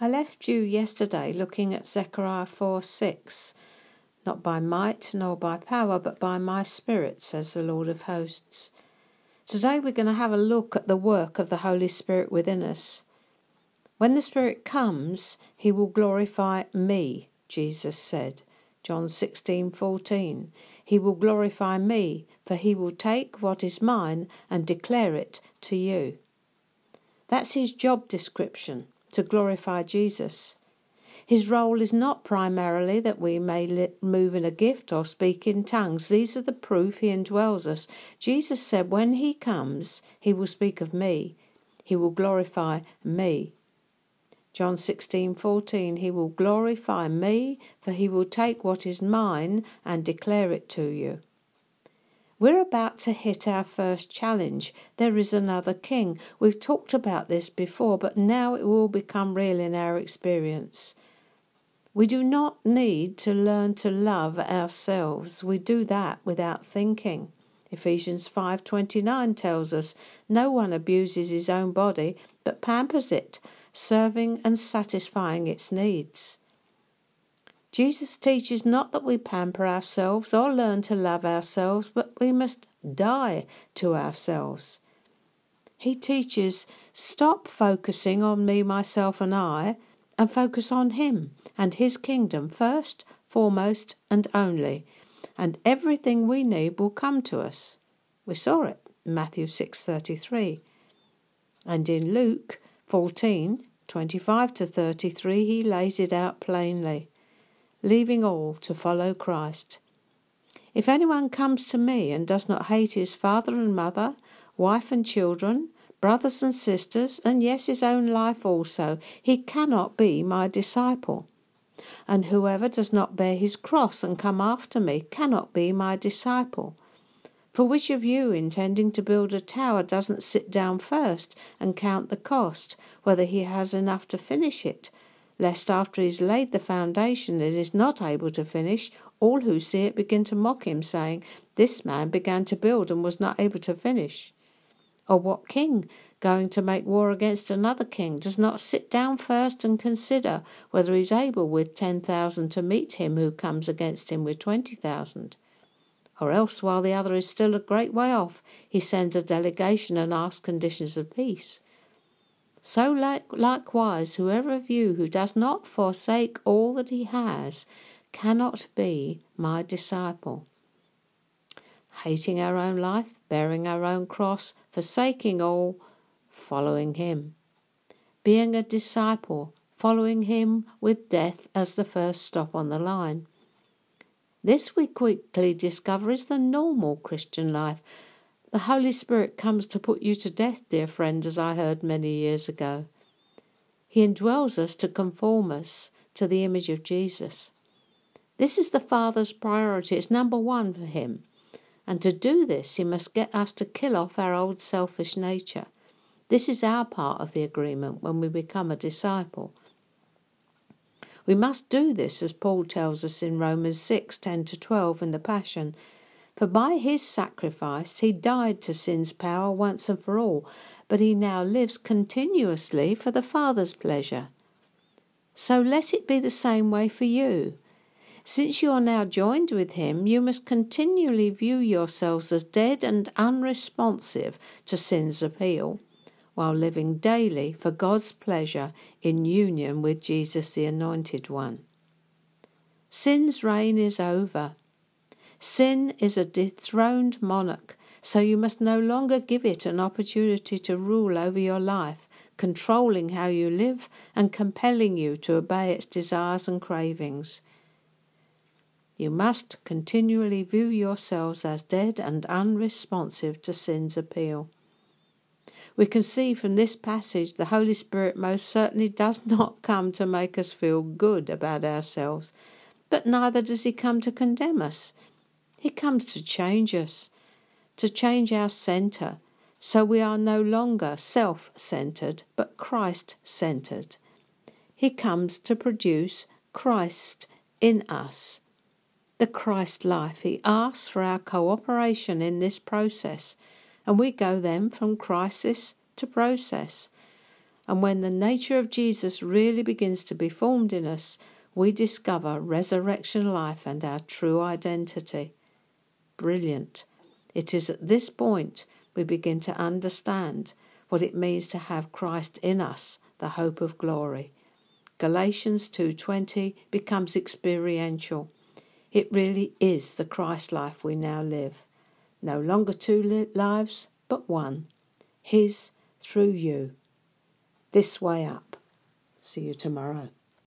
I left you yesterday looking at Zechariah 4 6. Not by might nor by power, but by my Spirit, says the Lord of hosts. Today we're going to have a look at the work of the Holy Spirit within us. When the Spirit comes, he will glorify me, Jesus said. John 16:14. He will glorify me, for he will take what is mine and declare it to you. That's his job description to glorify Jesus. His role is not primarily that we may move in a gift or speak in tongues. These are the proof he indwells us. Jesus said, When he comes, he will speak of me, he will glorify me. John 16:14 He will glorify me for he will take what is mine and declare it to you. We're about to hit our first challenge. There is another king. We've talked about this before, but now it will become real in our experience. We do not need to learn to love ourselves. We do that without thinking. Ephesians 5:29 tells us, "No one abuses his own body, but pampers it, serving and satisfying its needs." Jesus teaches not that we pamper ourselves or learn to love ourselves, but we must die to ourselves. He teaches stop focusing on me, myself, and I, and focus on Him and His kingdom first, foremost, and only, and everything we need will come to us. We saw it in Matthew 6:33. And in Luke 14:25 to 33 he lays it out plainly leaving all to follow Christ. If anyone comes to me and does not hate his father and mother, wife and children, brothers and sisters, and yes, his own life also, he cannot be my disciple. And whoever does not bear his cross and come after me cannot be my disciple. For which of you, intending to build a tower, doesn't sit down first and count the cost, whether he has enough to finish it? Lest after he has laid the foundation and is not able to finish, all who see it begin to mock him, saying, This man began to build and was not able to finish. Or what king, going to make war against another king, does not sit down first and consider whether he is able with ten thousand to meet him who comes against him with twenty thousand? Or else, while the other is still a great way off, he sends a delegation and asks conditions of peace. So likewise, whoever of you who does not forsake all that he has cannot be my disciple. Hating our own life, bearing our own cross, forsaking all, following him. Being a disciple, following him with death as the first stop on the line. This we quickly discover is the normal Christian life the Holy Spirit comes to put you to death, dear friend, as I heard many years ago. He indwells us to conform us to the image of Jesus. This is the Father's priority. It's number one for him. And to do this, he must get us to kill off our old selfish nature. This is our part of the agreement when we become a disciple. We must do this, as Paul tells us in Romans 6 10 to 12 in the Passion. For by his sacrifice he died to sin's power once and for all, but he now lives continuously for the Father's pleasure. So let it be the same way for you. Since you are now joined with him, you must continually view yourselves as dead and unresponsive to sin's appeal, while living daily for God's pleasure in union with Jesus the Anointed One. Sin's reign is over. Sin is a dethroned monarch, so you must no longer give it an opportunity to rule over your life, controlling how you live and compelling you to obey its desires and cravings. You must continually view yourselves as dead and unresponsive to sin's appeal. We can see from this passage the Holy Spirit most certainly does not come to make us feel good about ourselves, but neither does he come to condemn us. He comes to change us, to change our centre, so we are no longer self centered, but Christ centered. He comes to produce Christ in us, the Christ life. He asks for our cooperation in this process, and we go then from crisis to process. And when the nature of Jesus really begins to be formed in us, we discover resurrection life and our true identity. Brilliant. It is at this point we begin to understand what it means to have Christ in us, the hope of glory. Galatians 2:20 becomes experiential. It really is the Christ life we now live. No longer two lives, but one. His through you. This way up. See you tomorrow.